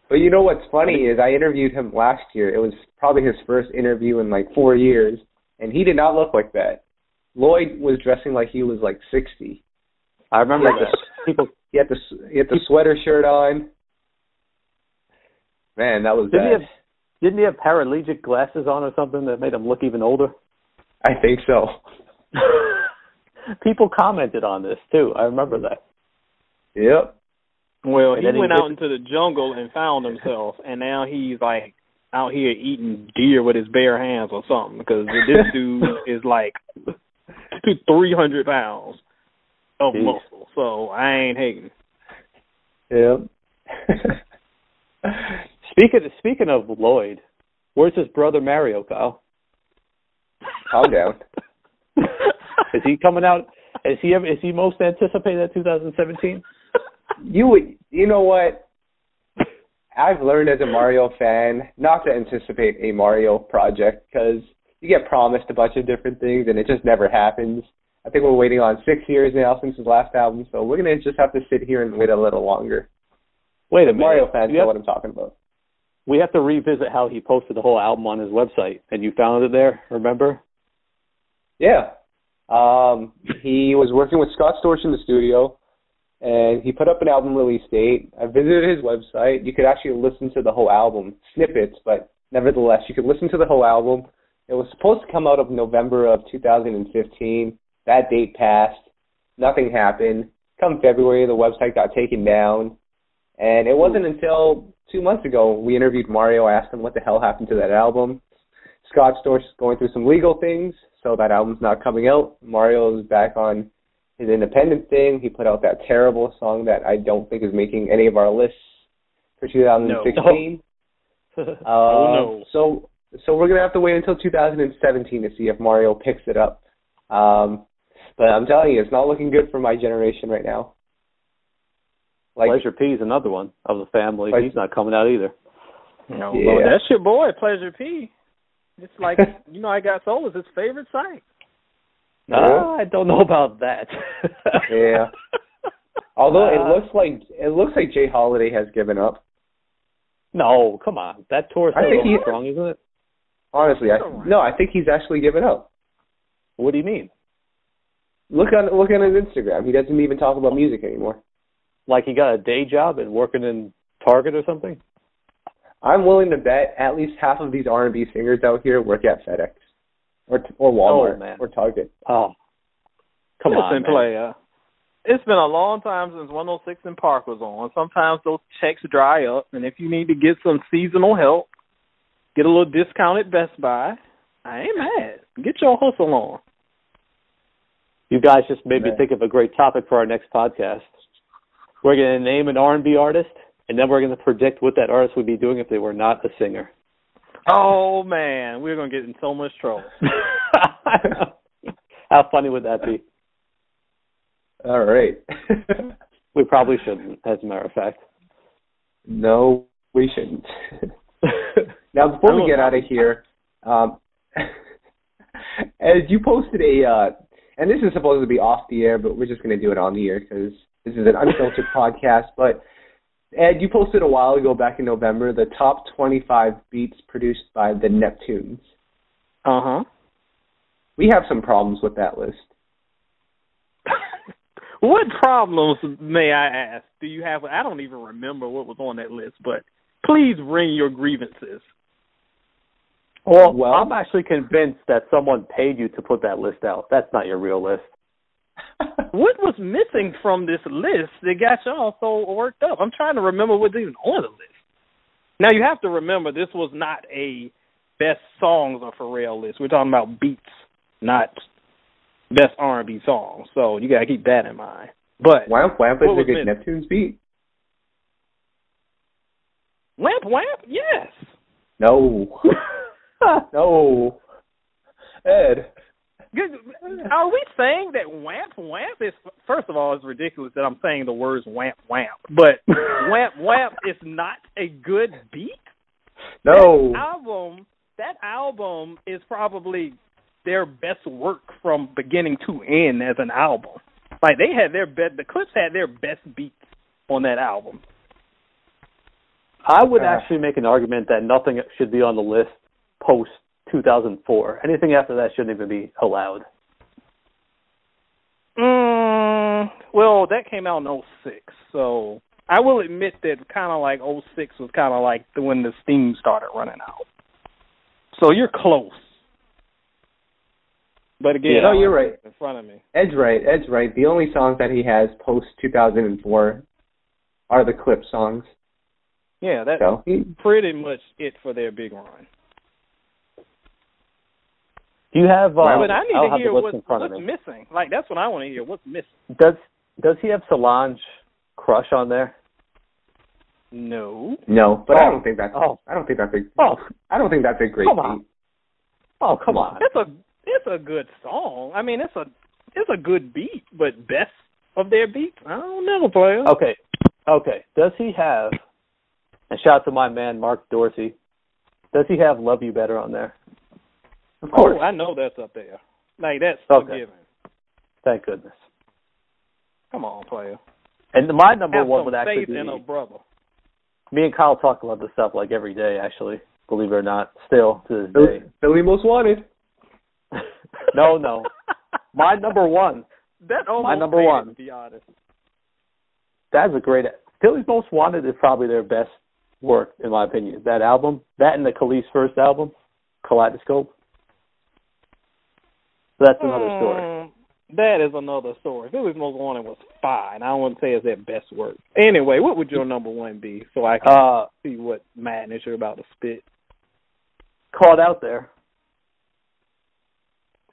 But you know what's funny is I interviewed him last year. It was probably his first interview in like four years, and he did not look like that. Lloyd was dressing like he was like 60. I remember Like that. People He had the he had the sweater shirt on. Man, that was didn't he have didn't he have paralegic glasses on or something that made him look even older? I think so. People commented on this too. I remember that. Yep. Well, And he went out into the jungle and found himself, and now he's like out here eating deer with his bare hands or something because this dude is like three hundred pounds. of Jeez. muscle, so I ain't hating. Yep. Speaking speaking of Lloyd, where's his brother Mario, Kyle? Calm down. Is he coming out? Is he ever, is he most anticipated at 2017? You would, you know what? I've learned as a Mario fan not to anticipate a Mario project because you get promised a bunch of different things and it just never happens. I think we're waiting on six years now since his last album, so we're gonna just have to sit here and wait a little longer. Wait a minute. Mario fans You know have- what I'm talking about. we have to revisit how he posted the whole album on his website, and you found it there. Remember? Yeah. Um, he was working with Scott Storch in the studio, and he put up an album release date. I visited his website. You could actually listen to the whole album, snippets, but nevertheless, you could listen to the whole album. It was supposed to come out of November of 2015. That date passed. Nothing happened. Come February, the website got taken down. And it wasn't until two months ago we interviewed Mario, I asked him what the hell happened to that album. Scott Storch is going through some legal things, so that album's not coming out. Mario is back on his independent thing. He put out that terrible song that I don't think is making any of our lists for 2016. oh Uh, no. So so we're gonna have to wait until 2017 to see if Mario picks it up. Um, but I'm telling you, it's not looking good for my generation right now. Like Pleasure P is another one of the family. Like- He's not coming out either. No, Yeah. Lord, that's your boy, Pleasure P. It's like you know, I got soul is his favorite site. No, Uh, I don't know about that. Yeah. although it Uh, looks like it looks like J. Holiday has given up. No, come on. That tour is I think so strong, isn't it? Honestly, I no, I think he's actually given up. What do you mean? Look on look on his Instagram. He doesn't even talk about music anymore. Like he got a day job and working in Target or something? I'm willing to bet at least half of these R&B singers out here work at FedEx or or Walmart Oh, man. or Target. Oh, come Listen, on, man. player. It's been a long time since 106 & Park was on. Sometimes those checks dry up, and if you need to get some seasonal help, get a little discount at Best Buy. I ain't mad. Get your hustle on. You guys just made me think of a great topic for our next podcast. We're going to name an R&B artist, and then we're going to predict what that artist would be doing if they were not a singer. Oh man, we're gonna get in so much trouble. How funny would that be? All right. We probably shouldn't, as a matter of fact. no, we shouldn't. now, before we get out of here, um, as you posted a, uh, and this is supposed to be off the air, but we're just going to do it on the air because this is an unfiltered podcast. But Ed, you posted a while ago, back in November, the top 25 beats produced by the Neptunes. Uh huh. We have some problems with that list. what problems may I ask? Do you have? I don't even remember what was on that list, but please ring your grievances. Well, Well- I'm actually convinced that someone paid you to put that list out. That's not your real list. What was missing from this list that got y'all so worked up? I'm trying to remember what's even on the list. Now you have to remember this was not a best songs of Pharrell list. We're talking about beats, not best R&B songs. So you got to keep that in mind. But Wamp Wamp is a good missing? Neptunes beat. Wamp Wamp, yes. No. no. Ed. Good. Are we saying that Wamp Wamp is first of all it's ridiculous that I'm saying the words Wamp Wamp, but Wamp Wamp is not a good beat? No. That album that album is probably their best work from beginning to end as an album. Like they had their best the Clipse had their best beats on that album. I would Uh. actually make an argument that nothing should be on the list post 2004. Anything after that shouldn't even be allowed. Mm, well, that came out in '06, so I will admit that kind of like '06 was kind of like the, when the steam started running out. So you're close. But again, Yeah. No, you're right. In front of me. Ed's right. Ed's right. The only songs that he has post 2004 are the Clipse songs. Yeah, that's So pretty much it for their big run. Do you have? Um, but I need I'll to hear what's, what's missing. Like that's what I want to hear. What's missing? Does Does he have Solange Crush on there? No. No, but oh. I don't think that's. Oh. I don't think that's a. Oh, I don't think that's a great Come on. beat. oh, come on. It's a it's a good song. I mean, it's a it's a good beat, but best of their beats, I don't know, player. Okay, okay. Does he have? And shout out to my man Mark Dorsey. Does he have "Love You Better" on there? Of course. Oh, I know that's up there. Like that's Okay. forgiven. Thank goodness. Come on, player. And my number Have one would actually faith be in a brother. me and Kyle talk about this stuff like every day. Actually, believe it or not, still to this Philly, day. Philly most wanted. no, no. My number one. That almost number made it, one. To be honest. That's a great. Philly's Most Wanted is probably their best work, in my opinion. That album, that and the Kelis first album, Kaleidoscope. That's another story. Mm, That is another story. Philly's Most Wanted was fine. I wouldn't say it's their best work. Anyway, what would your number one be so I can Uh, see what madness you're about to spit? caught out there.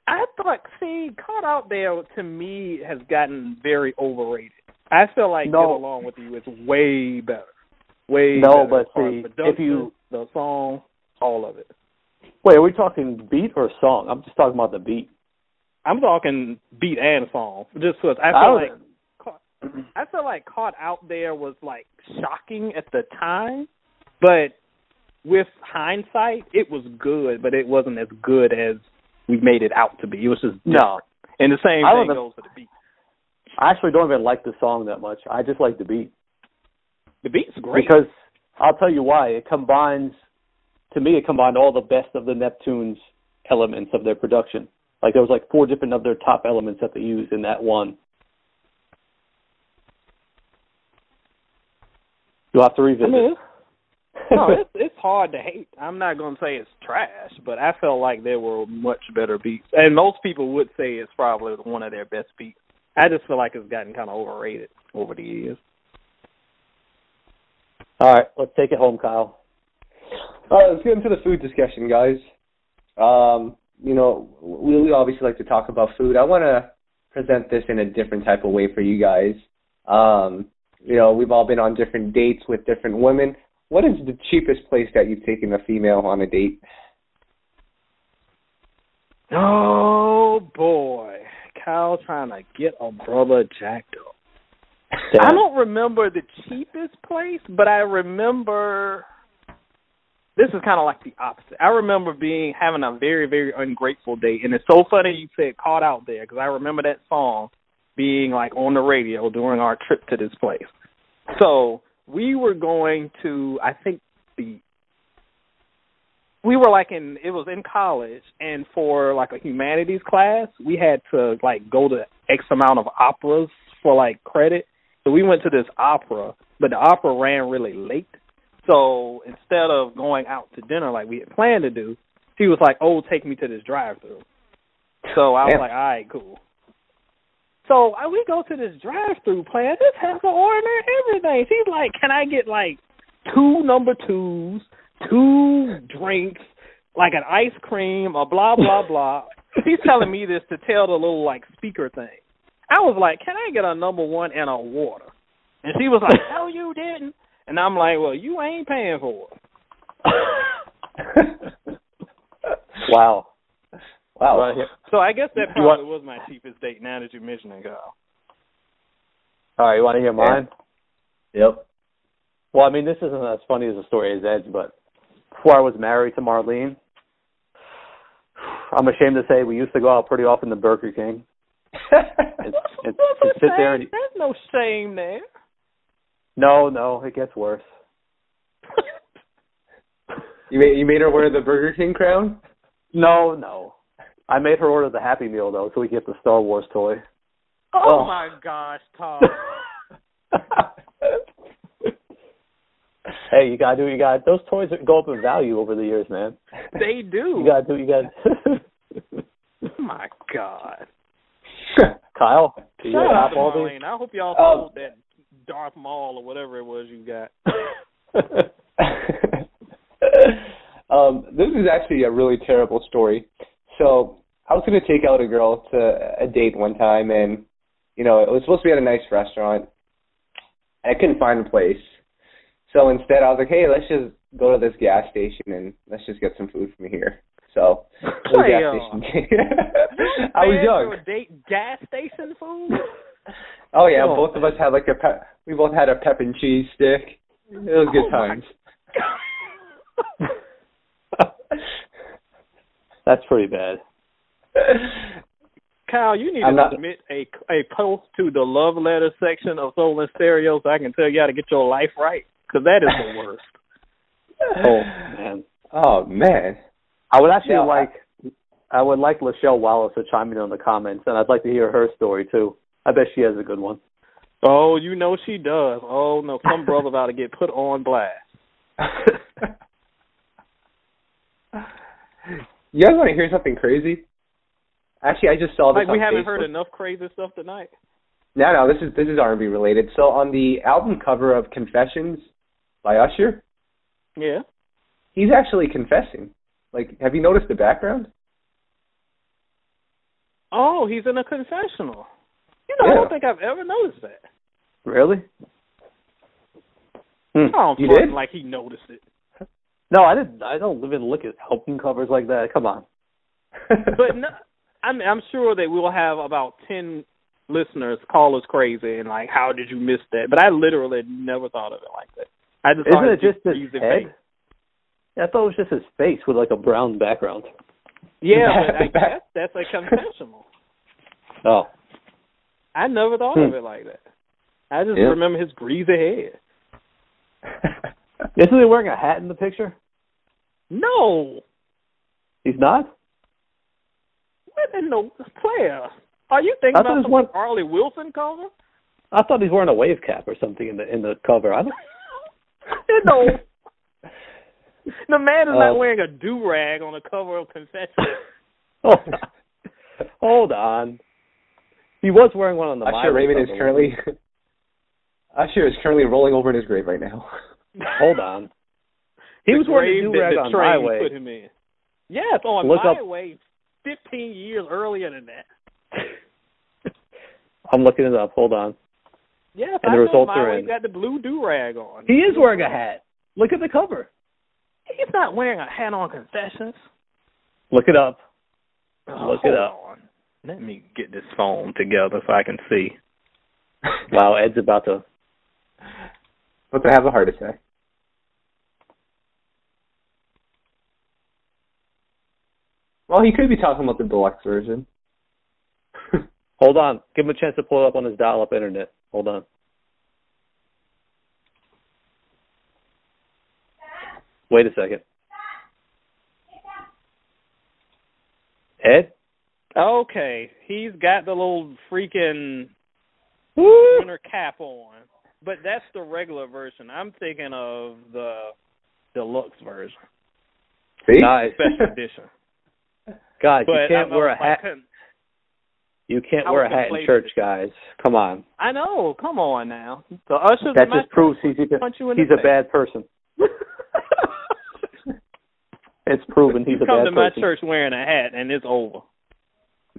I thought, see, Caught Out There to me has gotten very overrated. I feel like No. Get Along With You is way better. Way No, better but as far as see, if you- the song, all of it. Wait, are we talking beat or song? I'm just talking about the beat. I'm talking beat and song, just because I I feel don't- like Caught, mm-hmm. I feel like Caught Out There was like shocking at the time, but with hindsight, it was good, but it wasn't as good as we made it out to be. It was just No, and the same I thing even- goes for the beat. I actually don't even like the song that much. I just like the beat The beat's great. because I'll tell you why. It combines, to me, it combined all the best of the Neptunes elements of their production. Like there was like four different of their top elements that they used in that one. You'll have to I revisit. mean, no, it's it's hard to hate. I'm not gonna say it's trash, but I felt like there were much better beats, and most people would say it's probably one of their best beats. I just feel like it's gotten kind of overrated over the years. all right, let's take it home, Kyle. All right, let's get into the food discussion, guys. Um, you know, we, we obviously like to talk about food. I want to present this in a different type of way for you guys. Um, you know, we've all been on different dates with different women. What is the cheapest place that you've taken a female on a date? Oh boy, Kyle trying to get a brother jacked up. Damn. I don't remember the cheapest place, but I remember. This is kind of like the opposite. I remember being having a very very ungrateful day, and it's so funny you said "caught out there" because I remember that song being like on the radio during our trip to this place. So we were going to, I think the we were like in it was in college and for like a humanities class we had to like go to x amount of operas for like credit so we went to this opera but the opera ran really late so instead of going out to dinner like we had planned to do she was like oh take me to this drive through so i was Damn. like all right cool so uh, we go to this drive through plan this has an order and everything she's like can i get like two number twos two drinks, like an ice cream, a blah blah blah. She's telling me this to tell the little like speaker thing. I was like, Can I get a number one and a water? And she was like, No, you didn't. And I'm like, Well, you ain't paying for it. wow. Wow. Right. So I guess that You want- was my cheapest date. Now that you mention it, Kyle. All right, you want to hear mine? Yep. Well, I mean, this isn't as funny as the story is Ed's, but before I was married to Marlene, I'm ashamed to say we used to go out pretty often to Burger King and, and, and sit there and? There's no shame there. No, no, it gets worse. you made you made her wear the Burger King crown. No, no. I made her order the Happy Meal though, so we get the Star Wars toy. Oh, Oh. my gosh, Tom. hey, you gotta do what you got. Those toys go up in value over the years, man. they do. You gotta do what you got. Oh my God. Kyle, do you Shout out to all these? Marlene. I hope y'all Um, sold that Darth Maul or whatever it was you got. um, this is actually a really terrible story. So I was gonna take out a girl to a date one time, and you know it was supposed to be at a nice restaurant. I couldn't find a place, so instead I was like, "Hey, let's just go to this gas station and let's just get some food from here." So, the gas station. I was young. date gas station food. Oh yeah, Oh, both of us had like a pep. We both had a pep and cheese stick. It was good Oh, times. That's pretty bad. Kyle, you need I'm to not- submit a a post to the love letter section of Soul in Stereo so I can tell you how to get your life right because that is the worst. Oh man. Oh man. I would actually Yeah, I- like I would like Lachelle Wallace to chime in on the comments and I'd like to hear her story too. I bet she has a good one. Oh, you know she does. Oh no, some brother about to get put on blast. you guys want to hear something crazy? Actually, I just saw this Like we haven't Facebook. heard enough crazy stuff tonight. No, no, this is this is R&B related. So on the album cover of Confessions by Usher, Yeah. he's actually confessing. Like, have you noticed the background? Oh, he's in a confessional. You know, I don't think I've ever noticed that. Really? Hmm. I don't You did? like he noticed it. No, I didn't I don't even look at album covers like that. Come on. But no, I'm I'm sure that we'll have about ten listeners call us crazy and like, how did you miss that? But I literally never thought of it like that. I just Isn't thought it just his head? face. Yeah, I thought it was just his face with like a brown background. Yeah, but I guess that's a confessional. Oh. I never thought of hmm. it like that. I just Yeah. remember his greasy head. Isn't he wearing a hat in the picture? No, He's not? what in the player? Are you thinking about some one- Harley Wilson cover? I thought he's wearing a wave cap or something in the in the cover. I don't no. The man is Oh. not uh, wearing a do rag on the cover of Confession. Hold on. Hold on. He was wearing one on the Usher My Way Raymond is cover. currently Usher is currently rolling over in his grave right now. Hold on. He The was wearing a grave do rag that on My Way. Put him in. Yes, oh, on Look My up- Way, fifteen years earlier than that. I'm looking it up. Hold on. Yes, And I the results My are Way in. got the blue do rag on. He is wearing a hat. Look at the cover. He's not wearing a hat on Confessions. Look it up. Oh, Look it up. on. Let me get this phone together so I can see. Wow, Ed's about to. But to have a heart attack. Well, he could be talking about the deluxe version. Hold on. Give him a chance to pull it up on his dial-up internet. Hold on. Wait a second. Ed? Okay, he's got the little freaking Woo! winter cap on, but that's the regular version. I'm thinking of the deluxe version, See? Nice. special edition. Guys, But you can't I, wear a I hat. couldn't- You can't I wear a was hat in conflated. church, guys. Come on. I know. Come on now. The ushers. That in my just proves he's punch you in the a face. bad person. It's proven he's you a come bad to my person. church wearing a hat and it's over.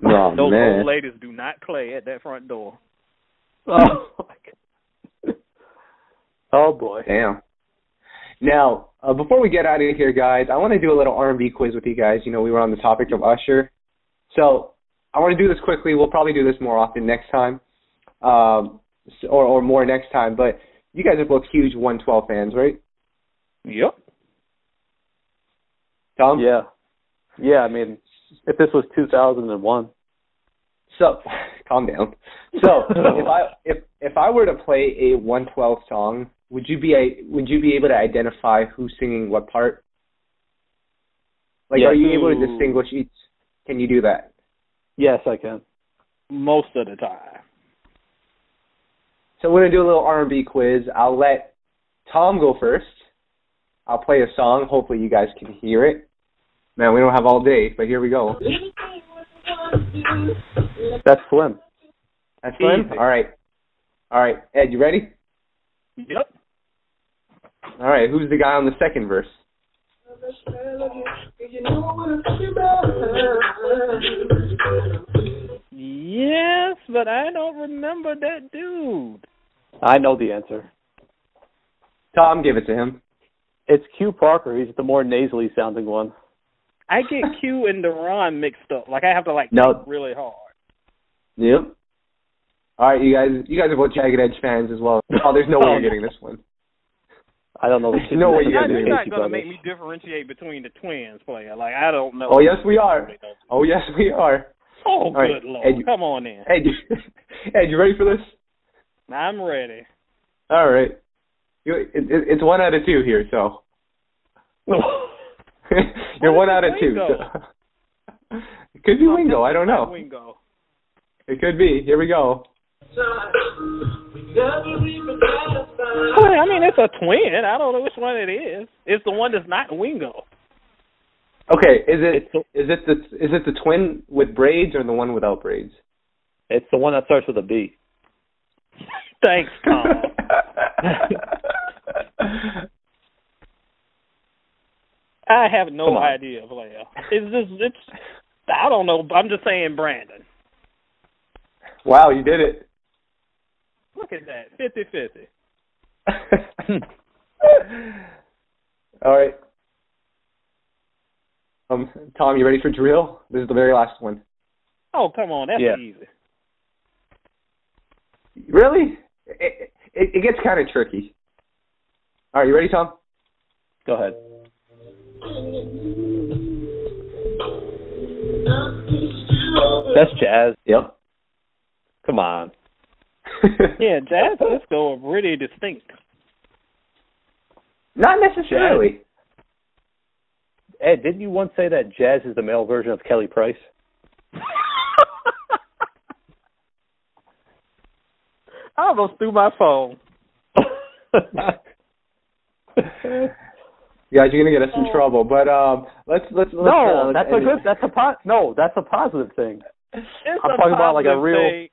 Oh, Those man. old ladies do not play at that front door. Oh, my God. oh boy. Damn. Now, uh, before we get out of here, guys, I want to do a little R&B quiz with you guys. You know, we were on the topic of Usher, so I want to do this quickly. We'll probably do this more often next time, um, or or more next time. But you guys are both huge 112 fans, right? Yep. Tom. Yeah. Yeah, I mean, if this was 2001. So, calm down. So, if I if if I were to play a 112 song, would you be a would you be able to identify who's singing what part? Like, Yes. are you able to distinguish each? Can you do that? Yes, I can. Most of the time. So we're gonna do a little R&B quiz. I'll let Tom go first. I'll play a song. Hopefully, you guys can hear it. Man, we don't have all day, but here we go. That's Slim. That's Slim? All right, all right. Ed, you ready? Yep. All right. Who's the guy on the second verse? Yes, but I don't remember that dude. I know the answer. Tom, give it to him. It's Q Parker. He's the more nasally sounding one. I get Q and Daron mixed up. Like I have to like No. think really hard. Yep. All right, you guys. You guys are both Jagged Edge fans as well. Oh, there's no way you're getting this one. I don't know the No way you You're guys with are not, the you're not gonna make me differentiate between the twins player. Like I don't know. Oh yes, we are. Oh yes, we are. Oh right, good lord! Ed, Come on in. Ed, you, Ed, you ready for this? I'm ready. All right. You, it, it, it's one out of two here, so you're one out of two. It could be Wingo. I don't know. Wingo. It could be. Here we go. I mean, it's a twin. I don't know which one it is. It's the one that's not Wingo. Okay, is it It's it the is it the twin with braids or the one without braids? it's the one that starts with a B. Thanks, Tom. I have no idea, player. It's just it's. I don't know. I'm just saying, Brandon. wow, you did it. Look at that, fifty fifty. All right. Um, Tom, you ready for Dru Hill? This is the very last one. Oh, come on, that's Yeah. easy. Really? It, it, it gets kind of tricky. All right, you ready, Tom? Go ahead. That's jazz. Yep. Come on. Yeah, jazz Sisqo are pretty distinct. Not necessarily. Ed, didn't you once say that jazz is the male version of Kelly Price? I almost threw my phone. Guys, you're gonna get us in trouble. But um, let's let's, let's no, uh, that's let's a good. That's a po- No, that's a positive thing. It's I'm a talking about like a positive real- thing.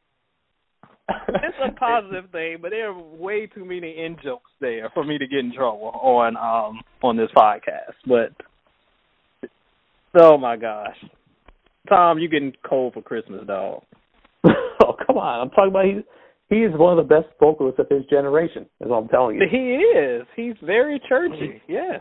It's a positive thing, but there are way too many in jokes there for me to get in trouble on um on this podcast. But oh my gosh, Tom, you getting cold for Christmas, dog? oh come on! I'm talking about he's he is one of the best vocalists of his generation. Is what I'm telling you. He is. He's very churchy. Yes.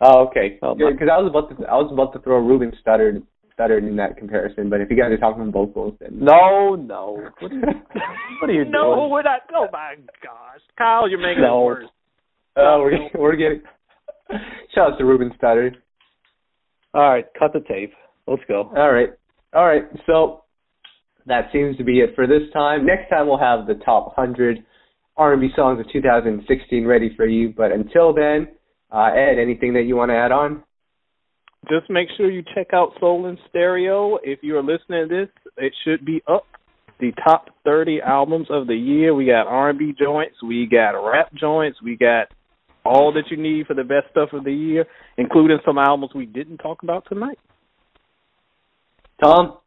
Oh, okay. Because I was about to I was about to throw Ruben Studdard Studdard in that comparison, but if you guys are talking vocals, then No, no. What are you, what are you no, doing? we're not. Oh my gosh, Kyle, you're making No. it worse. Oh, we're we're getting. Shout out to Ruben Studdard. All right, cut the tape. Let's go. All right, all right. So that seems to be it for this time. Next time we'll have the top 100 R&B songs of 2016 ready for you. But until then, uh, Ed, anything that you want to add on? Just make sure you check out Soul in Stereo. If you are listening to this, it should be up. The top 30 albums of the year. We got R&B joints, we got rap joints, we got all that you need for the best stuff of the year, including some albums we didn't talk about tonight. Tom,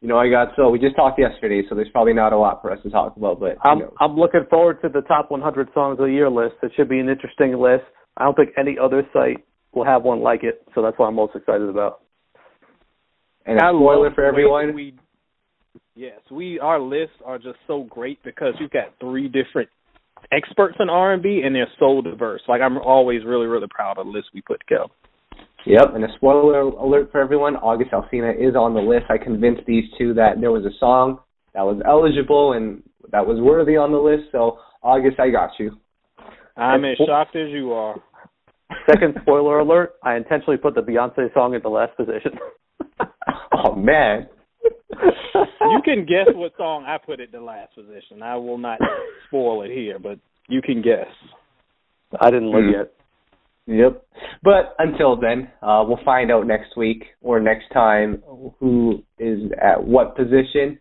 you know I got so we just talked yesterday, so there's probably not a lot for us to talk about. But I'm know. I'm looking forward to the top 100 songs of the year list. It should be an interesting list. I don't think any other site will have one like it, so that's what I'm most excited about. and a I spoiler love for everyone. We, yes, we our lists are just so great because you've got three different experts in R and B, and they're so diverse. Like I'm always really really proud of the list we put together. Yep, and a spoiler alert for everyone, August Alsina is on the list. I convinced these two that there was a song that was eligible and that was worthy on the list, so August, I got you. I'm And as shocked as you are. Second spoiler alert: I intentionally put the Beyonce song in the last position. Oh, man. You can guess what song I put at the last position. I will not spoil it here, but you can guess. I didn't look Hmm. yet. Yep. But until then, uh, we'll find out next week or next time who is at what position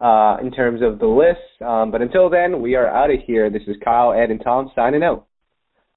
uh, in terms of the list. Um, but until then, we are out of here. This is Kyle, Ed, and Tom signing out.